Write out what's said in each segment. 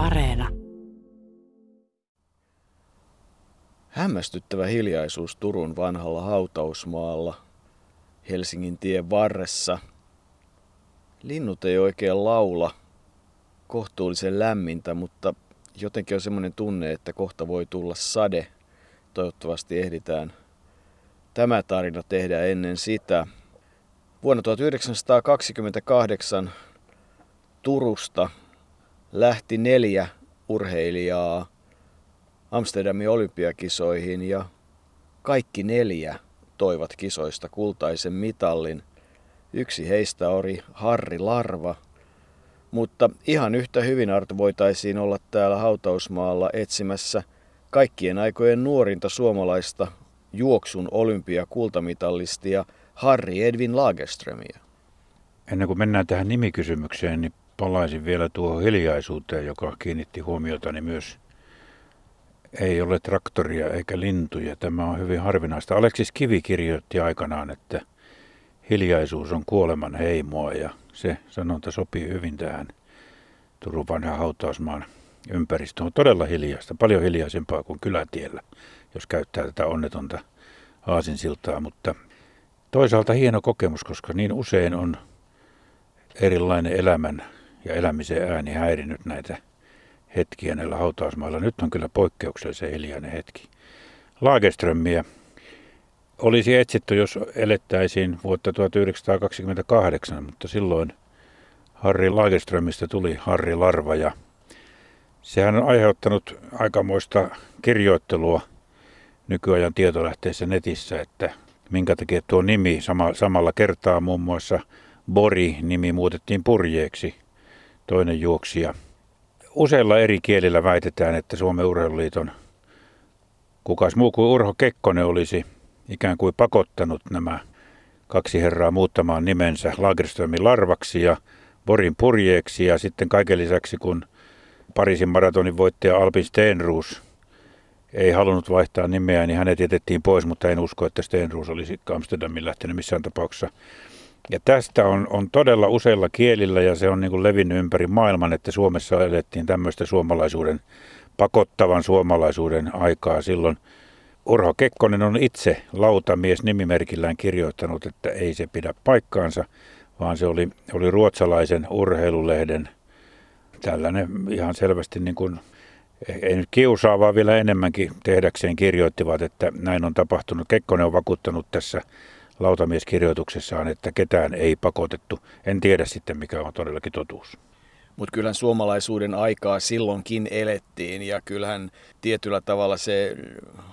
Areena. Hämmästyttävä hiljaisuus Turun vanhalla hautausmaalla, Helsingin tien varressa. Linnut ei oikein laula, kohtuullisen lämmintä, mutta jotenkin on semmoinen tunne, että kohta voi tulla sade. Toivottavasti ehditään tämä tarina tehdä ennen sitä. Vuonna 1928 Turusta lähti neljä urheilijaa Amsterdamin olympiakisoihin ja kaikki neljä toivat kisoista kultaisen mitallin. Yksi heistä oli Harri Larva, mutta ihan yhtä hyvin Arto voitaisiin olla täällä hautausmaalla etsimässä kaikkien aikojen nuorinta suomalaista juoksun olympiakultamitallistia Harri Edvin Lagerströmiä. Ennen kuin mennään tähän nimikysymykseen, niin palaisin vielä tuohon hiljaisuuteen, joka kiinnitti huomiotani myös. Ei ole traktoria eikä lintuja. Tämä on hyvin harvinaista. Aleksis Kivi kirjoitti aikanaan, että hiljaisuus on kuoleman heimoa ja se sanonta sopii hyvin tähän Turun vanhan hautausmaan ympäristöön. On todella hiljaista, paljon hiljaisempaa kuin kylätiellä, jos käyttää tätä onnetonta aasinsiltaa, mutta toisaalta hieno kokemus, koska niin usein on erilainen elämän ja elämisen ääni häirinyt näitä hetkiä näillä hautausmailla. Nyt on kyllä poikkeuksellisen hiljainen hetki. Lagerströmiä olisi etsitty, jos elettäisiin vuotta 1928, mutta silloin Harri Lagerströmistä tuli Harri Larva ja sehän on aiheuttanut aikamoista kirjoittelua nykyajan tietolähteissä netissä, että minkä takia tuo nimi sama, samalla kertaa muun muassa Bori-nimi muutettiin purjeeksi, toinen juoksija. Useilla eri kielillä väitetään, että Suomen urheiluliiton kukas muu kuin Urho Kekkonen olisi ikään kuin pakottanut nämä kaksi herraa muuttamaan nimensä Lagerströmin larvaksi ja Borin purjeeksi ja sitten kaiken lisäksi kun Pariisin maratonin voittaja Alpin Steenruus ei halunnut vaihtaa nimeä, niin hänet jätettiin pois, mutta en usko, että Steenruus olisi Amsterdamin lähtenyt missään tapauksessa. Ja tästä on, on todella useilla kielillä ja se on niin kuin levinnyt ympäri maailman, että Suomessa elettiin tämmöistä suomalaisuuden, pakottavan suomalaisuuden aikaa silloin. Urho Kekkonen on itse lautamies nimimerkillään kirjoittanut, että ei se pidä paikkaansa, vaan se oli, oli ruotsalaisen urheilulehden tällainen ihan selvästi niin kuin ei nyt kiusaa, vaan vielä enemmänkin tehdäkseen kirjoittivat, että näin on tapahtunut. Kekkonen on vakuuttanut tässä lautamieskirjoituksessaan, että ketään ei pakotettu. En tiedä sitten, mikä on todellakin totuus. Mutta kyllähän suomalaisuuden aikaa silloinkin elettiin ja kyllähän tietyllä tavalla se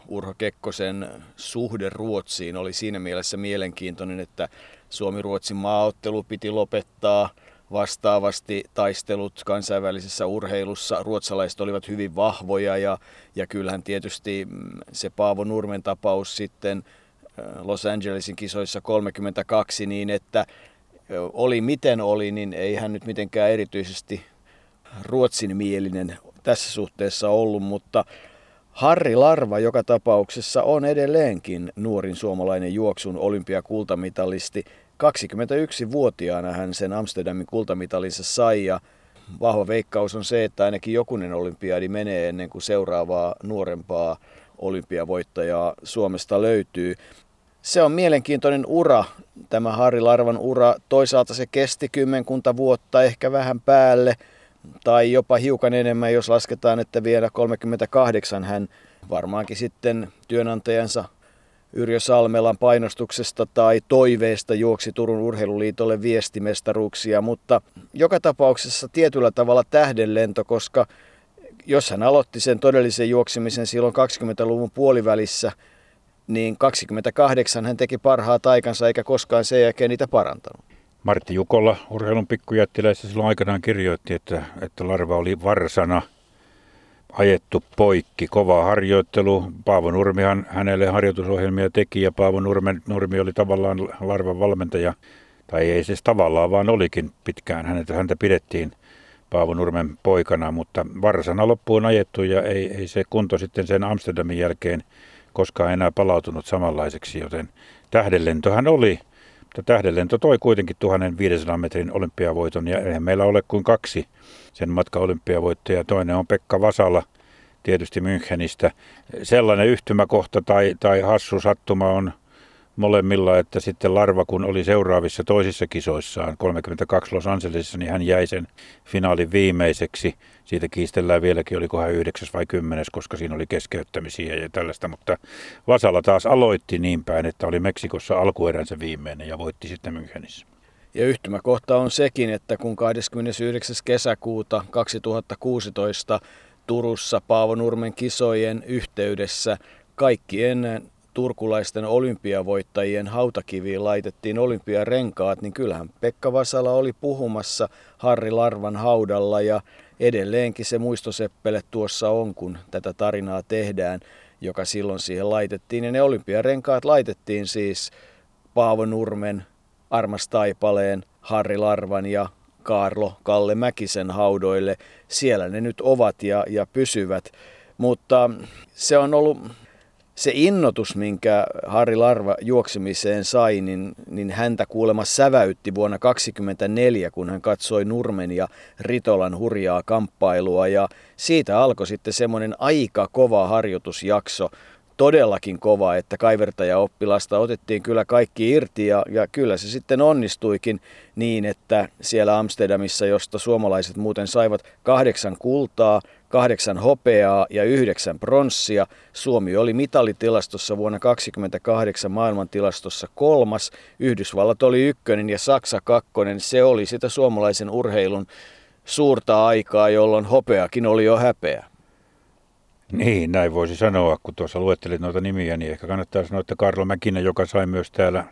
Urho Kekkosen suhde Ruotsiin oli siinä mielessä mielenkiintoinen, että Suomi-Ruotsin maaottelu piti lopettaa – vastaavasti taistelut kansainvälisessä urheilussa. Ruotsalaiset olivat hyvin vahvoja ja, ja kyllähän tietysti se Paavo Nurmen tapaus sitten Los Angelesin kisoissa 32 niin, että oli miten oli, niin ei hän nyt mitenkään erityisesti ruotsin mielinen tässä suhteessa ollut, mutta Harri Larva joka tapauksessa on edelleenkin nuorin suomalainen juoksun olympiakultamitalisti. 21-vuotiaana hän sen Amsterdamin kultamitalinsa sai ja vahva veikkaus on se, että ainakin jokunen olympiadi menee ennen kuin seuraavaa nuorempaa olympiavoittajaa Suomesta löytyy. Se on mielenkiintoinen ura, tämä Harri Larvan ura. Toisaalta se kesti kymmenkunta vuotta, ehkä vähän päälle, tai jopa hiukan enemmän, jos lasketaan, että vielä 38 hän varmaankin sitten työnantajansa Yrjö Salmelan painostuksesta tai toiveesta juoksi Turun urheiluliitolle viestimestaruuksia, mutta joka tapauksessa tietyllä tavalla tähdenlento, koska jos hän aloitti sen todellisen juoksemisen silloin 20-luvun puolivälissä, niin 28 hän teki parhaat aikansa eikä koskaan sen jälkeen niitä parantanut. Martti Jukola, urheilun pikkujättiläistä, silloin aikanaan kirjoitti, että, että Larva oli varsana – ajettu poikki. Kova harjoittelu. Paavo Nurmihan hänelle harjoitusohjelmia teki ja Paavo Nurmi, Nurmi oli tavallaan Larvan valmentaja. Tai ei siis tavallaan, vaan olikin pitkään. Häntä, häntä pidettiin Paavo Nurmen poikana, mutta varsana loppuun ajettu ja ei, ei se kunto sitten sen Amsterdamin jälkeen koskaan enää palautunut samanlaiseksi, joten tähdenlentohan oli. Mutta tähdenlento toi kuitenkin 1500 metrin olympiavoiton ja eihän meillä ole kuin kaksi sen matka olympiavoittoja. Toinen on Pekka Vasala tietysti Münchenistä. Sellainen yhtymäkohta tai, tai hassu sattuma on molemmilla, että sitten Larva, kun oli seuraavissa toisissa kisoissaan, 32 Los Angelesissa, niin hän jäi sen finaalin viimeiseksi. Siitä kiistellään vieläkin, oliko hän yhdeksäs vai kymmenes, koska siinä oli keskeyttämisiä ja tällaista. Mutta Vasala taas aloitti niin päin, että oli Meksikossa alkueränsä viimeinen ja voitti sitten Münchenissä. Ja yhtymäkohta on sekin, että kun 29. kesäkuuta 2016 Turussa Paavo Nurmen kisojen yhteydessä kaikkien turkulaisten olympiavoittajien hautakiviin laitettiin olympiarenkaat, niin kyllähän Pekka Vasala oli puhumassa Harri Larvan haudalla ja edelleenkin se muistoseppele tuossa on, kun tätä tarinaa tehdään, joka silloin siihen laitettiin. Ja ne olympiarenkaat laitettiin siis Paavo Nurmen, Armas Taipaleen, Harri Larvan ja Kaarlo Kalle Mäkisen haudoille. Siellä ne nyt ovat ja, ja pysyvät. Mutta se on ollut se innotus, minkä Harri Larva juoksemiseen sai, niin, niin häntä kuulemma säväytti vuonna 1924, kun hän katsoi Nurmen ja Ritolan hurjaa kamppailua. Ja siitä alkoi sitten semmoinen aika kova harjoitusjakso, todellakin kova, että kaivertaja-oppilasta otettiin kyllä kaikki irti ja, ja kyllä se sitten onnistuikin niin, että siellä Amsterdamissa, josta suomalaiset muuten saivat kahdeksan kultaa, kahdeksan hopeaa ja yhdeksän pronssia. Suomi oli mitalitilastossa vuonna 28 maailmantilastossa kolmas, Yhdysvallat oli ykkönen ja Saksa kakkonen. Se oli sitä suomalaisen urheilun suurta aikaa, jolloin hopeakin oli jo häpeä. Niin, näin voisi sanoa, kun tuossa luettelit noita nimiä, niin ehkä kannattaa sanoa, että Karlo Mäkinen, joka sai myös täällä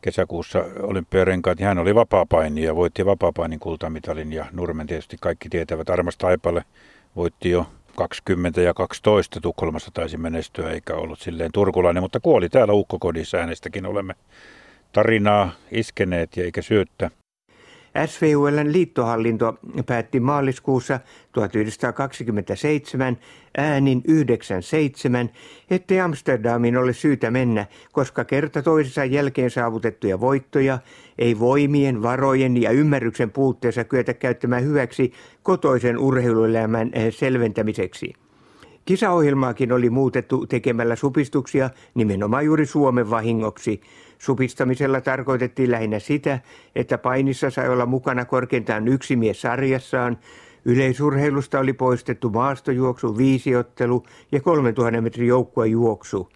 kesäkuussa olympiarenkaat, niin hän oli vapaapaini ja voitti vapaapainin kultamitalin ja Nurmen tietysti kaikki tietävät Armas Taipalle voitti jo 20 ja 12 Tukholmassa taisi menestyä, eikä ollut silleen turkulainen, mutta kuoli täällä ukkokodissa. Äänestäkin olemme tarinaa iskeneet ja eikä syöttä. SVULn liittohallinto päätti maaliskuussa 1927 äänin 97, ettei Amsterdamin ole syytä mennä, koska kerta toisensa jälkeen saavutettuja voittoja ei voimien, varojen ja ymmärryksen puutteessa kyetä käyttämään hyväksi kotoisen urheiluelämän eh, selventämiseksi. Kisaohjelmaakin oli muutettu tekemällä supistuksia nimenomaan juuri Suomen vahingoksi. Supistamisella tarkoitettiin lähinnä sitä, että painissa sai olla mukana korkeintaan yksi mies sarjassaan, Yleisurheilusta oli poistettu maastojuoksu, viisiottelu ja 3000 metrin joukkuejuoksu.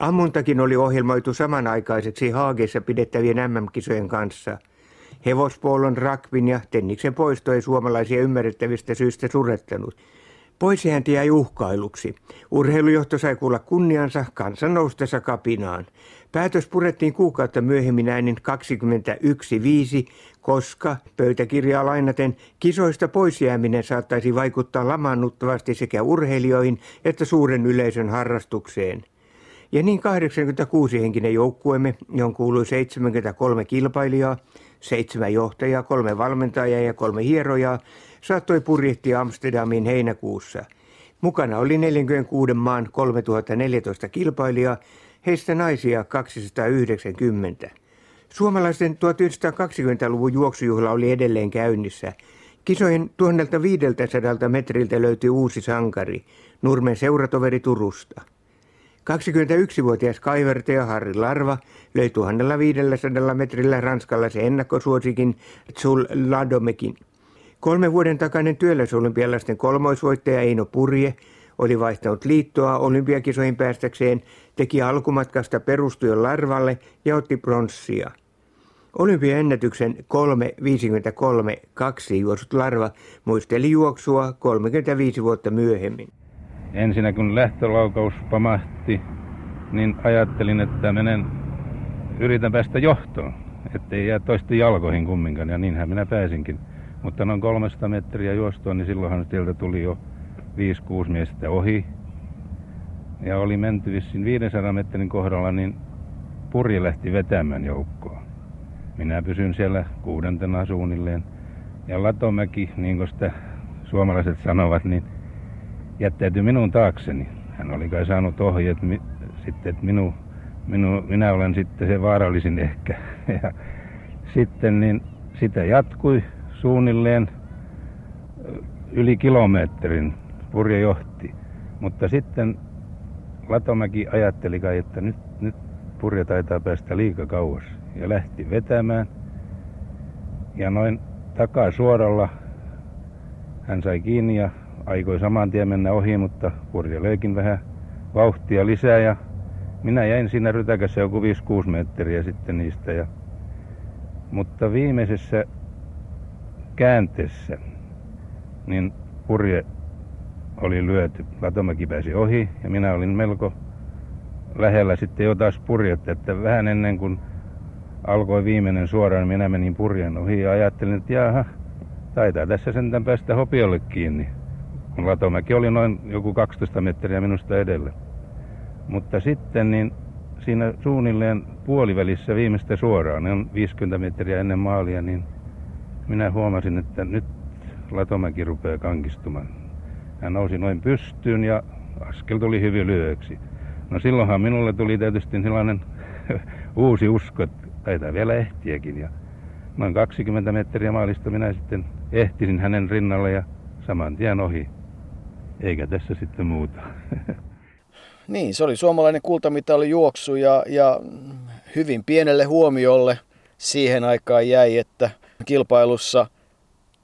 Ammuntakin oli ohjelmoitu samanaikaiseksi Haageissa pidettävien MM-kisojen kanssa. Hevospoolon, rakvin ja tenniksen poisto ei suomalaisia ymmärrettävistä syistä surettanut. Poisjäänti jäi uhkailuksi. Urheilujohto sai kuulla kunniansa kansan noustessa kapinaan. Päätös purettiin kuukautta myöhemmin äänin 21.5, koska pöytäkirjaa lainaten kisoista poisjääminen saattaisi vaikuttaa lamaannuttavasti sekä urheilijoihin että suuren yleisön harrastukseen. Ja niin 86-henkinen joukkueemme, johon kuului 73 kilpailijaa, seitsemän johtajaa, kolme valmentajaa ja kolme hierojaa, saattoi purjehtia Amsterdamin heinäkuussa. Mukana oli 46 maan 3014 kilpailijaa, heistä naisia 290. Suomalaisten 1920-luvun juoksujuhla oli edelleen käynnissä. Kisojen 1500 metriltä löytyi uusi sankari, Nurmen seuratoveri Turusta. 21-vuotias kaivertaja Harri Larva löi 1500 metrillä ranskalaisen ennakkosuosikin Zul Ladomekin. Kolme vuoden takainen työläisolympialaisten kolmoisvoittaja Eino Purje oli vaihtanut liittoa olympiakisoihin päästäkseen, teki alkumatkasta perustyön Larvalle ja otti pronssia. Olympiaennätyksen 3.53.2 juossut Larva muisteli juoksua 35 vuotta myöhemmin. Ensinnä kun lähtölaukaus pamahti, niin ajattelin, että menen, yritän päästä johtoon, ettei jää toisten jalkoihin kumminkaan, ja niinhän minä pääsinkin. Mutta noin 300 metriä juostua, niin silloinhan sieltä tuli jo 5-6 miestä ohi. Ja oli menty vissiin 500 metrin kohdalla, niin purje lähti vetämään joukkoa. Minä pysyn siellä kuudentena suunnilleen. Ja Latomäki, niin kuin sitä suomalaiset sanovat, niin jättäytyi minun taakseni. Hän oli kai saanut ohjeet mi- sitten, että minu, minu, minä olen sitten se vaarallisin ehkä. Ja sitten niin sitä jatkui suunnilleen yli kilometrin purje johti. Mutta sitten Latomäki ajatteli kai, että nyt, nyt purje taitaa päästä liika kauas. Ja lähti vetämään. Ja noin takaa suoralla hän sai kiinni ja aikoi saman tien mennä ohi, mutta purje löikin vähän vauhtia lisää ja minä jäin siinä rytäkässä joku 5-6 metriä sitten niistä. Ja, mutta viimeisessä käänteessä niin purje oli lyöty. Latomäki pääsi ohi ja minä olin melko lähellä sitten jo taas purjetta, että vähän ennen kuin alkoi viimeinen suoraan, minä menin purjen ohi ja ajattelin, että jaha, taitaa tässä sentään päästä hopiolle kiinni. Latomäki oli noin joku 12 metriä minusta edellä. Mutta sitten niin siinä suunnilleen puolivälissä viimeistä suoraan, ne on 50 metriä ennen maalia, niin minä huomasin, että nyt Latomäki rupeaa kankistumaan. Hän nousi noin pystyyn ja askel tuli hyvin lyhyeksi. No silloinhan minulle tuli tietysti sellainen uusi usko, että taitaa vielä ehtiäkin. Ja noin 20 metriä maalista minä sitten ehtisin hänen rinnalle ja saman tien ohi. Eikä tässä sitten muuta. Niin, se oli suomalainen kultamitali juoksu ja, ja hyvin pienelle huomiolle siihen aikaan jäi, että kilpailussa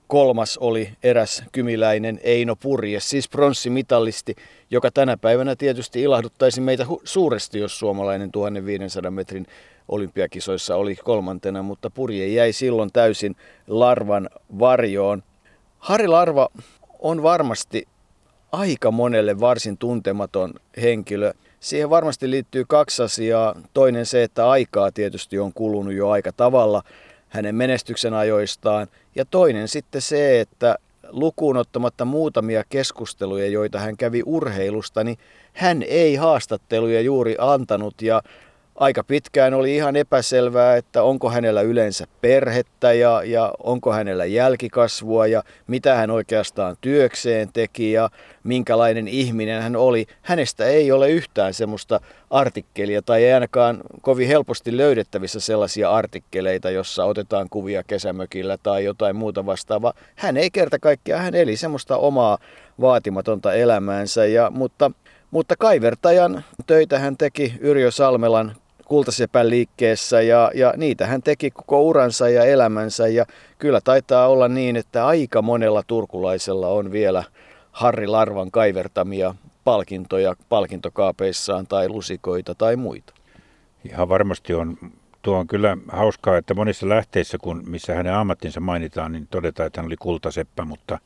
kolmas oli eräs kymiläinen Eino Purje, siis pronssimitalisti, joka tänä päivänä tietysti ilahduttaisi meitä suuresti, jos suomalainen 1500 metrin olympiakisoissa oli kolmantena, mutta Purje jäi silloin täysin Larvan varjoon. Harri Larva on varmasti aika monelle varsin tuntematon henkilö. Siihen varmasti liittyy kaksi asiaa. Toinen se, että aikaa tietysti on kulunut jo aika tavalla hänen menestyksen ajoistaan. Ja toinen sitten se, että lukuun ottamatta muutamia keskusteluja, joita hän kävi urheilusta, niin hän ei haastatteluja juuri antanut ja aika pitkään oli ihan epäselvää, että onko hänellä yleensä perhettä ja, ja onko hänellä jälkikasvua ja mitä hän oikeastaan työkseen teki ja minkälainen ihminen hän oli. Hänestä ei ole yhtään semmoista artikkelia tai ei ainakaan kovin helposti löydettävissä sellaisia artikkeleita, jossa otetaan kuvia kesämökillä tai jotain muuta vastaavaa. Hän ei kerta kaikkiaan, hän eli semmoista omaa vaatimatonta elämäänsä, ja, mutta mutta kaivertajan töitä hän teki Yrjö Salmelan kultasepän liikkeessä ja, ja niitä hän teki koko uransa ja elämänsä ja kyllä taitaa olla niin, että aika monella turkulaisella on vielä Harri Larvan kaivertamia palkintoja palkintokaapeissaan tai lusikoita tai muita. Ihan varmasti on. Tuo on kyllä hauskaa, että monissa lähteissä, kun, missä hänen ammattinsa mainitaan, niin todetaan, että hän oli kultaseppä, mutta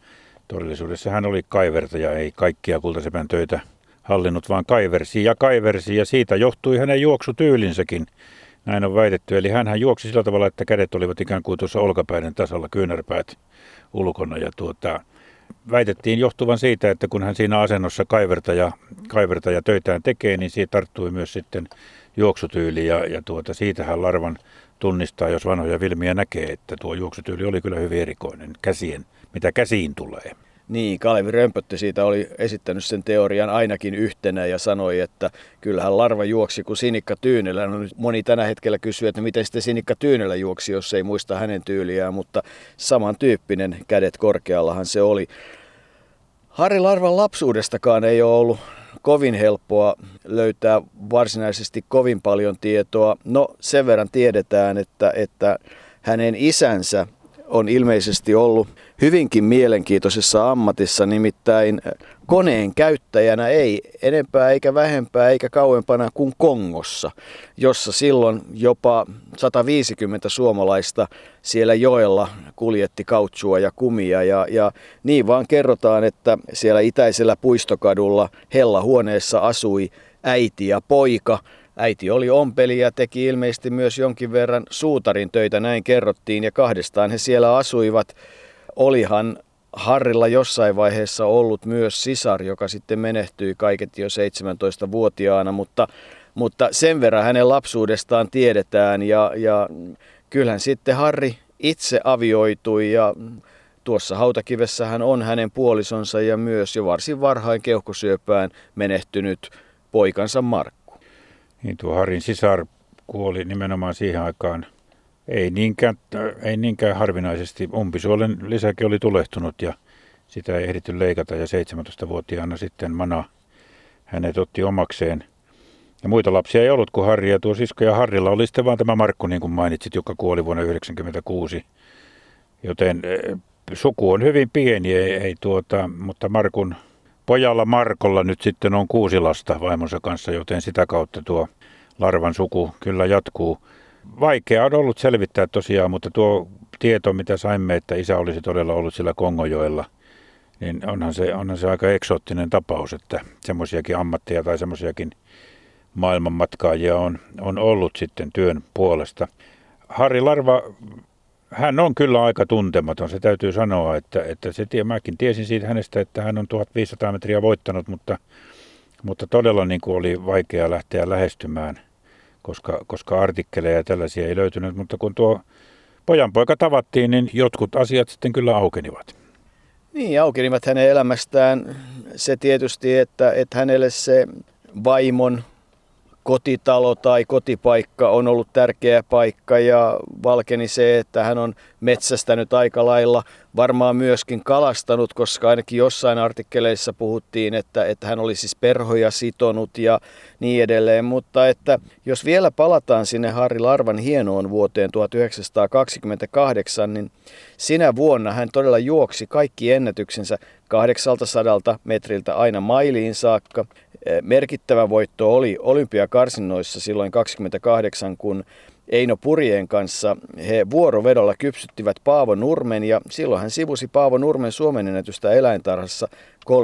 todellisuudessa hän oli kaivertaja, ei kaikkia kultasepän töitä hallinnut, vaan kaiversi ja kaiversi ja siitä johtui hänen juoksutyylinsäkin. Näin on väitetty. Eli hän juoksi sillä tavalla, että kädet olivat ikään kuin tuossa olkapäiden tasalla, kyynärpäät ulkona. Ja tuota, väitettiin johtuvan siitä, että kun hän siinä asennossa kaivertaja, kaivertaja töitään tekee, niin siitä tarttui myös sitten juoksutyyli. Ja, ja tuota, siitähän Larvan tunnistaa, jos vanhoja vilmiä näkee, että tuo juoksutyyli oli kyllä hyvin erikoinen käsien, mitä käsiin tulee. Niin, Kalevi Römpötti siitä oli esittänyt sen teorian ainakin yhtenä ja sanoi, että kyllähän larva juoksi kuin Sinikka Tyynelä. No, moni tänä hetkellä kysyy, että miten sitten Sinikka Tyynelä juoksi, jos ei muista hänen tyyliään, mutta samantyyppinen kädet korkeallahan se oli. Harri Larvan lapsuudestakaan ei ole ollut kovin helppoa löytää varsinaisesti kovin paljon tietoa. No sen verran tiedetään, että, että hänen isänsä on ilmeisesti ollut hyvinkin mielenkiintoisessa ammatissa, nimittäin koneen käyttäjänä ei enempää eikä vähempää eikä kauempana kuin Kongossa, jossa silloin jopa 150 suomalaista siellä joella kuljetti kautsua ja kumia. Ja, ja niin vaan kerrotaan, että siellä itäisellä puistokadulla hella huoneessa asui äiti ja poika – Äiti oli ompeli ja teki ilmeisesti myös jonkin verran suutarin töitä, näin kerrottiin, ja kahdestaan he siellä asuivat. Olihan Harrilla jossain vaiheessa ollut myös sisar, joka sitten menehtyi kaiket jo 17-vuotiaana, mutta, mutta sen verran hänen lapsuudestaan tiedetään, ja, ja kyllähän sitten Harri itse avioitui, ja tuossa hautakivessä hän on hänen puolisonsa ja myös jo varsin varhain keuhkosyöpään menehtynyt poikansa Mark. Niin tuo Harin sisar kuoli nimenomaan siihen aikaan Ei niinkään, ei niinkään harvinaisesti. Umpisuolen lisäkin oli tulehtunut ja sitä ei ehditty leikata ja 17-vuotiaana sitten Mana hänet otti omakseen. Ja muita lapsia ei ollut kuin Harri ja tuo sisko ja Harrilla oli sitten vaan tämä Markku niin kuin mainitsit, joka kuoli vuonna 1996. Joten eh, suku on hyvin pieni, ei, ei tuota, mutta Markun pojalla Markolla nyt sitten on kuusi lasta vaimonsa kanssa, joten sitä kautta tuo larvan suku kyllä jatkuu. Vaikea on ollut selvittää tosiaan, mutta tuo tieto, mitä saimme, että isä olisi todella ollut sillä Kongojoella, niin onhan se, onhan se aika eksoottinen tapaus, että semmoisiakin ammatteja tai semmoisiakin maailmanmatkaajia on, on ollut sitten työn puolesta. Harri Larva, hän on kyllä aika tuntematon, se täytyy sanoa, että, että se, mäkin tiesin siitä hänestä, että hän on 1500 metriä voittanut, mutta, mutta todella niin kuin oli vaikea lähteä lähestymään – koska, koska artikkeleja ja tällaisia ei löytynyt. Mutta kun tuo pojanpoika tavattiin, niin jotkut asiat sitten kyllä aukenivat. Niin, aukenivat hänen elämästään se tietysti, että, että hänelle se vaimon kotitalo tai kotipaikka on ollut tärkeä paikka ja valkeni se, että hän on metsästänyt aika lailla, varmaan myöskin kalastanut, koska ainakin jossain artikkeleissa puhuttiin, että, että hän oli siis perhoja sitonut ja niin edelleen, mutta että jos vielä palataan sinne Harri Larvan hienoon vuoteen 1928, niin sinä vuonna hän todella juoksi kaikki ennätyksensä 800 metriltä aina mailiin saakka. Merkittävä voitto oli olympiakarsinnoissa silloin 28, kun Eino Purjeen kanssa he vuorovedolla kypsyttivät Paavo Nurmen ja silloin hän sivusi Paavo Nurmen Suomen ennätystä eläintarhassa 3.52.6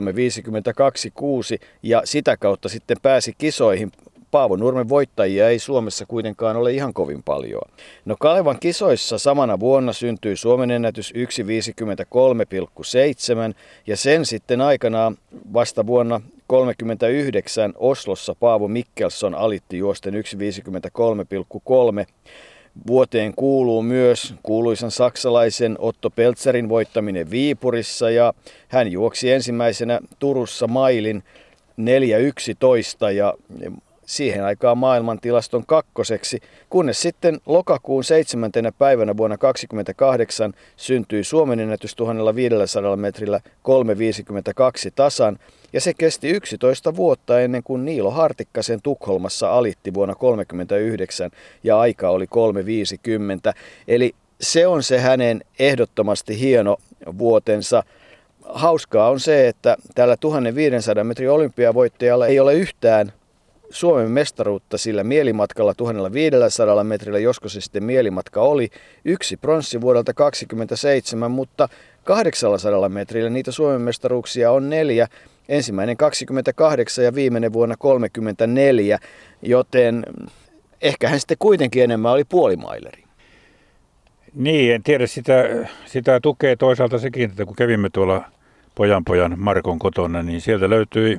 ja sitä kautta sitten pääsi kisoihin Paavo Nurmen voittajia ei Suomessa kuitenkaan ole ihan kovin paljon. No Kalevan kisoissa samana vuonna syntyi Suomen ennätys 1.53,7 ja sen sitten aikanaan vasta vuonna 1939 Oslossa Paavo Mikkelson alitti juosten 1.53,3. Vuoteen kuuluu myös kuuluisan saksalaisen Otto Peltzerin voittaminen Viipurissa ja hän juoksi ensimmäisenä Turussa mailin 4.11 ja siihen aikaan maailmantilaston kakkoseksi, kunnes sitten lokakuun seitsemäntenä päivänä vuonna 1928 syntyi Suomen ennätys 1500 metrillä 3.52 tasan, ja se kesti 11 vuotta ennen kuin Niilo Hartikkasen Tukholmassa alitti vuonna 1939 ja aika oli 3.50. Eli se on se hänen ehdottomasti hieno vuotensa. Hauskaa on se, että tällä 1500 metrin olympiavoittajalla ei ole yhtään Suomen mestaruutta sillä mielimatkalla 1500 metrillä, josko se sitten mielimatka oli. Yksi pronssi vuodelta 27, mutta 800 metrillä niitä Suomen mestaruuksia on neljä. Ensimmäinen 28 ja viimeinen vuonna 34, joten ehkä hän sitten kuitenkin enemmän oli puolimaileri. Niin, en tiedä, sitä, sitä tukee toisaalta sekin, että kun kävimme tuolla pojanpojan Markon kotona, niin sieltä löytyi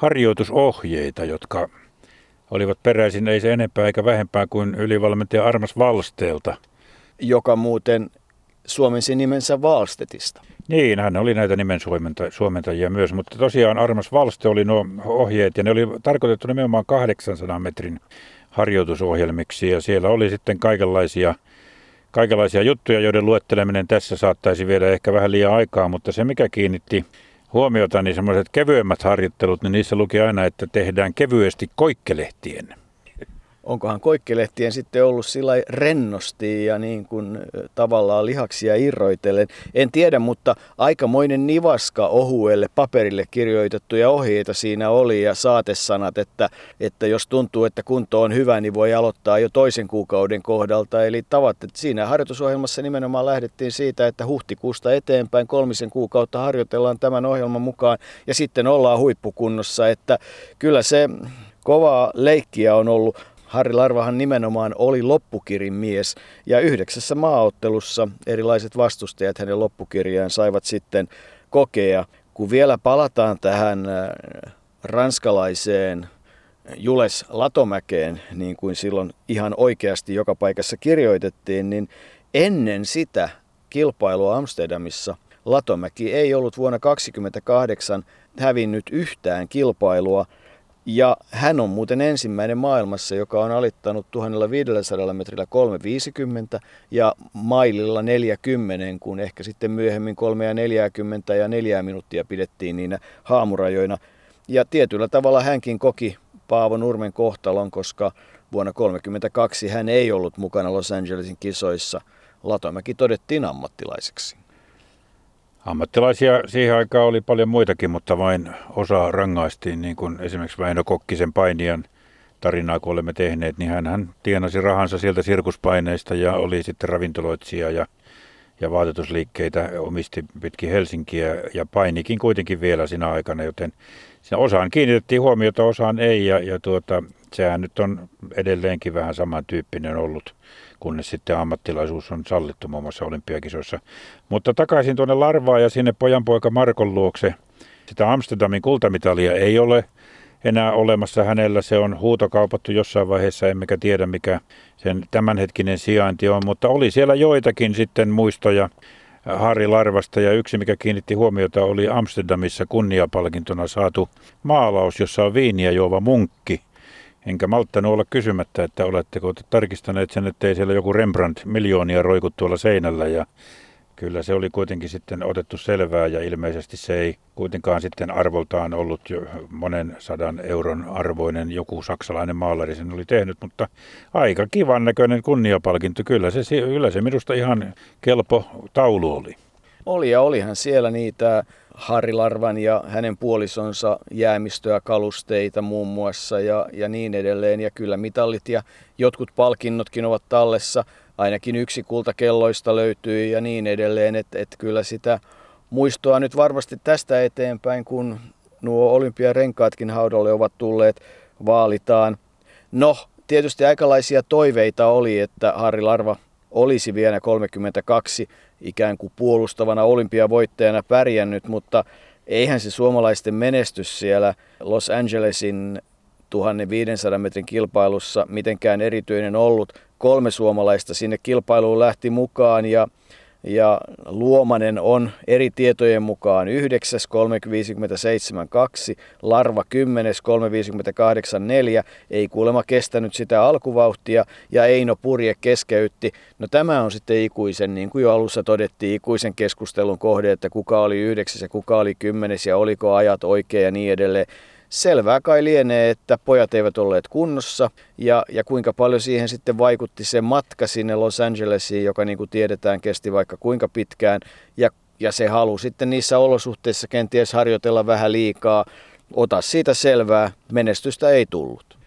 harjoitusohjeita, jotka olivat peräisin ei se enempää eikä vähempää kuin ylivalmentaja Armas Valsteelta. Joka muuten suomensi nimensä Valstetista. Niin, hän oli näitä nimen suomentajia myös, mutta tosiaan Armas Valste oli nuo ohjeet ja ne oli tarkoitettu nimenomaan 800 metrin harjoitusohjelmiksi ja siellä oli sitten kaikenlaisia, kaikenlaisia juttuja, joiden luetteleminen tässä saattaisi viedä ehkä vähän liian aikaa, mutta se mikä kiinnitti huomiota, niin semmoiset kevyemmät harjoittelut, niin niissä luki aina, että tehdään kevyesti koikkelehtien onkohan koikkelehtien sitten ollut sillä rennosti ja niin kuin tavallaan lihaksia irroitellen. En tiedä, mutta aikamoinen nivaska ohuelle paperille kirjoitettuja ohjeita siinä oli ja saatesanat, että, että jos tuntuu, että kunto on hyvä, niin voi aloittaa jo toisen kuukauden kohdalta. Eli tavat, että siinä harjoitusohjelmassa nimenomaan lähdettiin siitä, että huhtikuusta eteenpäin kolmisen kuukautta harjoitellaan tämän ohjelman mukaan ja sitten ollaan huippukunnossa, että kyllä se kovaa leikkiä on ollut. Harri Larvahan nimenomaan oli loppukirin mies ja yhdeksässä maaottelussa erilaiset vastustajat hänen loppukirjaan saivat sitten kokea. Kun vielä palataan tähän äh, ranskalaiseen Jules Latomäkeen, niin kuin silloin ihan oikeasti joka paikassa kirjoitettiin, niin ennen sitä kilpailua Amsterdamissa Latomäki ei ollut vuonna 1928 hävinnyt yhtään kilpailua – Ja hän on muuten ensimmäinen maailmassa, joka on alittanut 1500 metrillä 350 ja maililla 40, kun ehkä sitten myöhemmin 3 ja 40 ja 4 minuuttia pidettiin niinä haamurajoina. Ja tietyllä tavalla hänkin koki Paavo Nurmen kohtalon, koska vuonna 1932 hän ei ollut mukana Los Angelesin kisoissa. Latomäki todettiin ammattilaiseksi. Ammattilaisia siihen aikaan oli paljon muitakin, mutta vain osa rangaistiin, niin kuin esimerkiksi Väinö Kokkisen painijan tarinaa, kun olemme tehneet, niin hän tienasi rahansa sieltä sirkuspaineista ja oli sitten ravintoloitsija ja, ja vaatetusliikkeitä omisti pitkin Helsinkiä ja painikin kuitenkin vielä siinä aikana, joten siinä osaan kiinnitettiin huomiota, osaan ei. Ja, ja tuota, sehän nyt on edelleenkin vähän samantyyppinen ollut kunnes sitten ammattilaisuus on sallittu muun muassa olympiakisoissa. Mutta takaisin tuonne Larvaan ja sinne pojanpoika Markon luokse. Sitä Amsterdamin kultamitalia ei ole enää olemassa hänellä. Se on huutokaupattu jossain vaiheessa, emmekä tiedä mikä sen tämänhetkinen sijainti on, mutta oli siellä joitakin sitten muistoja Harri Larvasta ja yksi, mikä kiinnitti huomiota, oli Amsterdamissa kunniapalkintona saatu maalaus, jossa on viiniä juova munkki Enkä malttanut olla kysymättä, että oletteko tarkistaneet sen, että ei siellä joku Rembrandt miljoonia roiku tuolla seinällä ja kyllä se oli kuitenkin sitten otettu selvää ja ilmeisesti se ei kuitenkaan sitten arvoltaan ollut jo monen sadan euron arvoinen joku saksalainen maalari sen oli tehnyt, mutta aika kivan näköinen kunniapalkinto. Kyllä se, kyllä se minusta ihan kelpo taulu oli. Oli ja olihan siellä niitä Harri Larvan ja hänen puolisonsa jäämistöä, kalusteita muun muassa ja, ja niin edelleen. Ja kyllä mitallit ja jotkut palkinnotkin ovat tallessa. Ainakin yksi kultakelloista löytyy ja niin edelleen. Että et kyllä sitä muistoa nyt varmasti tästä eteenpäin, kun nuo olympiarenkaatkin haudalle ovat tulleet, vaalitaan. No, tietysti aikalaisia toiveita oli, että Harri Larva olisi vielä 32 ikään kuin puolustavana olympiavoittajana pärjännyt, mutta eihän se suomalaisten menestys siellä Los Angelesin 1500 metrin kilpailussa mitenkään erityinen ollut. Kolme suomalaista sinne kilpailuun lähti mukaan ja ja Luomanen on eri tietojen mukaan 9, 357,2, Larva 10, 358,4, ei kuulemma kestänyt sitä alkuvauhtia ja Eino Purje keskeytti. No tämä on sitten ikuisen, niin kuin jo alussa todettiin, ikuisen keskustelun kohde, että kuka oli 9 ja kuka oli 10 ja oliko ajat oikein ja niin edelleen. Selvää kai lienee, että pojat eivät olleet kunnossa ja, ja kuinka paljon siihen sitten vaikutti se matka sinne Los Angelesiin, joka niin kuin tiedetään kesti vaikka kuinka pitkään ja, ja se halu sitten niissä olosuhteissa kenties harjoitella vähän liikaa. Ota siitä selvää, menestystä ei tullut.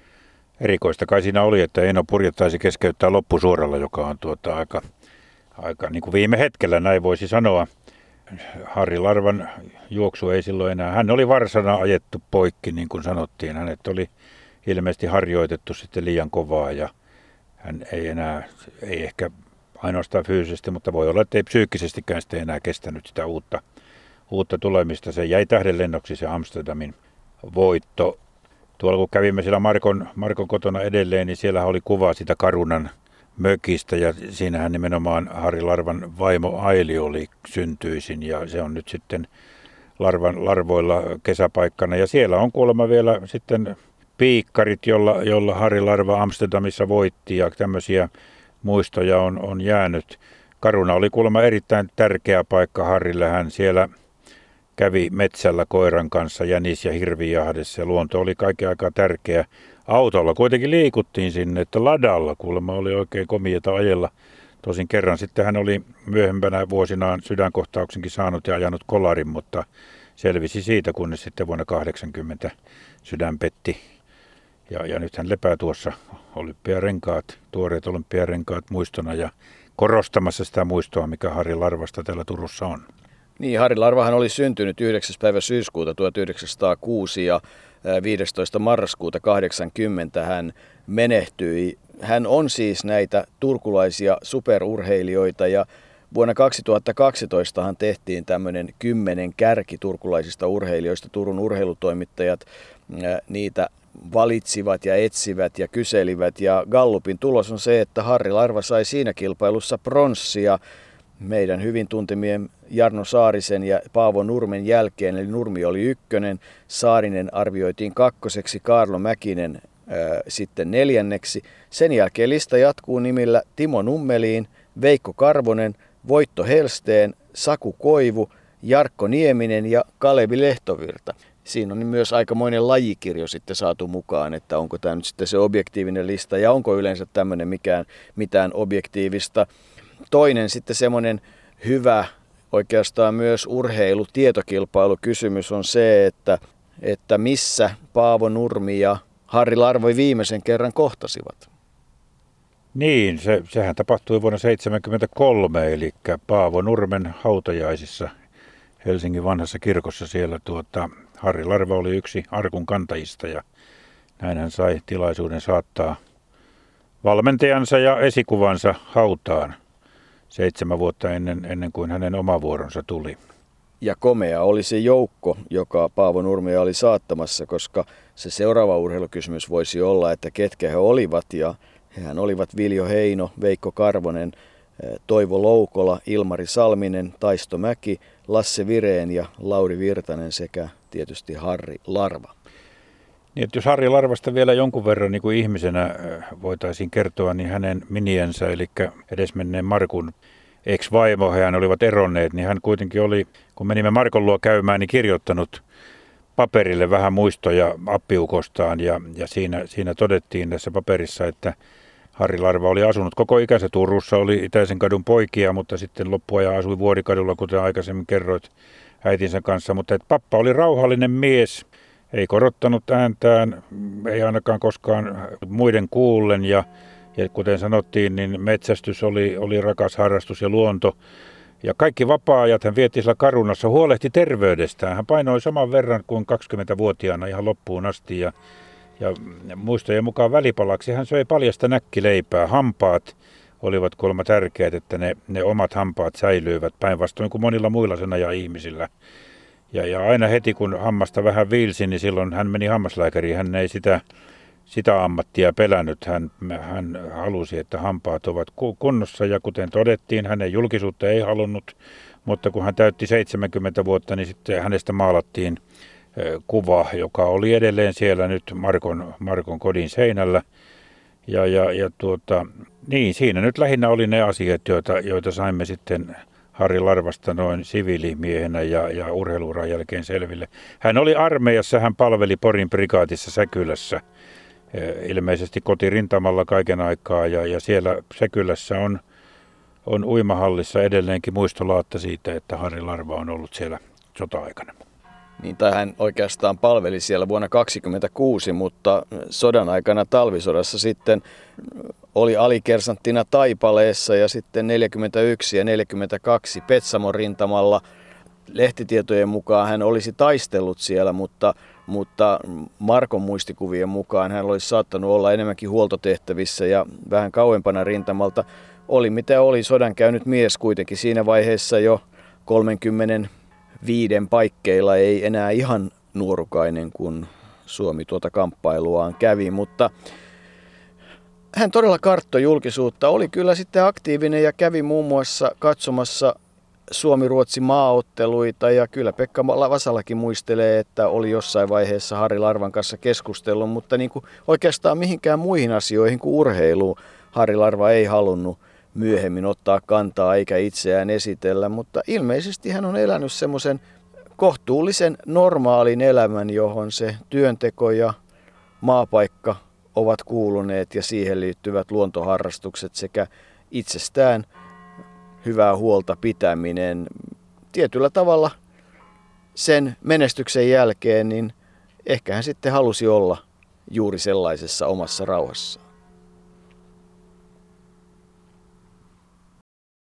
Erikoista kai siinä oli, että Eino purjettaisi keskeyttää loppusuoralla, joka on tuota aika, aika niin kuin viime hetkellä, näin voisi sanoa. Harri Larvan juoksu ei silloin enää. Hän oli varsana ajettu poikki, niin kuin sanottiin. Hänet oli ilmeisesti harjoitettu sitten liian kovaa ja hän ei enää, ei ehkä ainoastaan fyysisesti, mutta voi olla, että ei psyykkisestikään sitten enää kestänyt sitä uutta, uutta tulemista. Se jäi tähdenlennoksi se Amsterdamin voitto. Tuolla kun kävimme siellä Markon, Markon kotona edelleen, niin siellä oli kuva sitä Karunan mökistä ja siinähän nimenomaan Harri Larvan vaimo Aili oli syntyisin ja se on nyt sitten larvan, larvoilla kesäpaikkana. Ja siellä on kuulemma vielä sitten piikkarit, jolla, jolla Harri Larva Amsterdamissa voitti ja tämmöisiä muistoja on, on jäänyt. Karuna oli kuulemma erittäin tärkeä paikka Harrille. Hän siellä kävi metsällä koiran kanssa jänis- ja hirvijahdessa ja luonto oli kaiken aikaa tärkeä. Autolla kuitenkin liikuttiin sinne, että ladalla kuulemma oli oikein komieta ajella. Tosin kerran sitten hän oli myöhempänä vuosinaan sydänkohtauksenkin saanut ja ajanut kolarin, mutta selvisi siitä, kunnes sitten vuonna 80 sydän petti. Ja, ja nyt hän lepää tuossa olympiarenkaat, tuoreet olympiarenkaat muistona ja korostamassa sitä muistoa, mikä Harri Larvasta täällä Turussa on. Niin, Harri Larvahan oli syntynyt 9. päivä syyskuuta 1906 ja 15. marraskuuta 80 hän menehtyi. Hän on siis näitä turkulaisia superurheilijoita ja vuonna 2012 hän tehtiin tämmöinen kymmenen kärki turkulaisista urheilijoista. Turun urheilutoimittajat niitä valitsivat ja etsivät ja kyselivät ja Gallupin tulos on se, että Harri Larva sai siinä kilpailussa pronssia meidän hyvin tuntemien Jarno Saarisen ja Paavo Nurmen jälkeen, eli Nurmi oli ykkönen, Saarinen arvioitiin kakkoseksi, Karlo Mäkinen sitten neljänneksi. Sen jälkeen lista jatkuu nimillä Timo Nummeliin, Veikko Karvonen, Voitto Helsteen, Saku Koivu, Jarkko Nieminen ja Kalevi Lehtovirta. Siinä on myös aikamoinen lajikirjo sitten saatu mukaan, että onko tämä nyt sitten se objektiivinen lista ja onko yleensä tämmöinen mikään, mitään objektiivista. Toinen sitten semmoinen hyvä oikeastaan myös urheilutietokilpailukysymys on se, että, että missä Paavo Nurmi ja Harri Larvoi viimeisen kerran kohtasivat. Niin, se, sehän tapahtui vuonna 1973, eli Paavo Nurmen hautajaisissa Helsingin vanhassa kirkossa siellä tuota, Harri Larva oli yksi arkun kantajista ja näin hän sai tilaisuuden saattaa valmentajansa ja esikuvansa hautaan seitsemän vuotta ennen, ennen kuin hänen oma vuoronsa tuli. Ja komea oli se joukko, joka Paavo Nurmia oli saattamassa, koska se seuraava urheilukysymys voisi olla, että ketkä he olivat. Ja hehän olivat Viljo Heino, Veikko Karvonen, eh, Toivo Loukola, Ilmari Salminen, Taisto Mäki, Lasse Vireen ja Lauri Virtanen sekä tietysti Harri Larva. Niin, että jos Harri Larvasta vielä jonkun verran niin kuin ihmisenä äh, voitaisiin kertoa, niin hänen miniensä, eli edesmenneen Markun ex-vaimo, hän olivat eronneet, niin hän kuitenkin oli, kun menimme Markon luo käymään, niin kirjoittanut paperille vähän muistoja appiukostaan ja, ja siinä, siinä todettiin tässä paperissa, että Harri Larva oli asunut koko ikänsä Turussa, oli Itäisen kadun poikia, mutta sitten loppuajan asui Vuorikadulla, kuten aikaisemmin kerroit äitinsä kanssa. Mutta että pappa oli rauhallinen mies, ei korottanut ääntään, ei ainakaan koskaan muiden kuullen ja, ja kuten sanottiin, niin metsästys oli, oli rakas harrastus ja luonto. Ja kaikki vapaa-ajat hän vietti sillä karunassa, huolehti terveydestään. Hän painoi saman verran kuin 20-vuotiaana ihan loppuun asti ja, ja muistojen mukaan välipalaksi hän söi paljasta näkkileipää, hampaat olivat kolme tärkeät, että ne, ne omat hampaat säilyivät päinvastoin kuin monilla muilla sen ajan ihmisillä. Ja, ja aina heti kun hammasta vähän viilsi, niin silloin hän meni hammaslääkäriin. Hän ei sitä, sitä ammattia pelännyt. Hän, hän halusi, että hampaat ovat kunnossa ja kuten todettiin, hänen julkisuutta ei halunnut. Mutta kun hän täytti 70 vuotta, niin sitten hänestä maalattiin kuva, joka oli edelleen siellä nyt Markon, Markon kodin seinällä. Ja, ja, ja tuota, niin, siinä nyt lähinnä oli ne asiat, joita, joita saimme sitten Harri Larvasta noin siviilimiehenä ja, ja urheiluuran jälkeen selville. Hän oli armeijassa, hän palveli Porin prikaatissa Säkylässä, ilmeisesti kotirintamalla kaiken aikaa ja, ja siellä Säkylässä on, on uimahallissa edelleenkin muistolaatta siitä, että Harri Larva on ollut siellä sota-aikana. Niin, tai hän oikeastaan palveli siellä vuonna 1926, mutta sodan aikana talvisodassa sitten oli alikersanttina Taipaleessa ja sitten 41 ja 42 Petsamon rintamalla. Lehtitietojen mukaan hän olisi taistellut siellä, mutta, mutta Markon muistikuvien mukaan hän olisi saattanut olla enemmänkin huoltotehtävissä ja vähän kauempana rintamalta. Oli mitä oli sodan käynyt mies kuitenkin siinä vaiheessa jo 30 viiden paikkeilla ei enää ihan nuorukainen, kun Suomi tuota kamppailuaan kävi, mutta hän todella karttoi julkisuutta, oli kyllä sitten aktiivinen ja kävi muun muassa katsomassa Suomi-Ruotsi maaotteluita ja kyllä Pekka Vasalakin muistelee, että oli jossain vaiheessa Harri Larvan kanssa keskustellut, mutta niin kuin oikeastaan mihinkään muihin asioihin kuin urheiluun Harri Larva ei halunnut myöhemmin ottaa kantaa eikä itseään esitellä, mutta ilmeisesti hän on elänyt semmoisen kohtuullisen normaalin elämän, johon se työnteko ja maapaikka ovat kuuluneet ja siihen liittyvät luontoharrastukset sekä itsestään hyvää huolta pitäminen. Tietyllä tavalla sen menestyksen jälkeen, niin ehkä hän sitten halusi olla juuri sellaisessa omassa rauhassaan.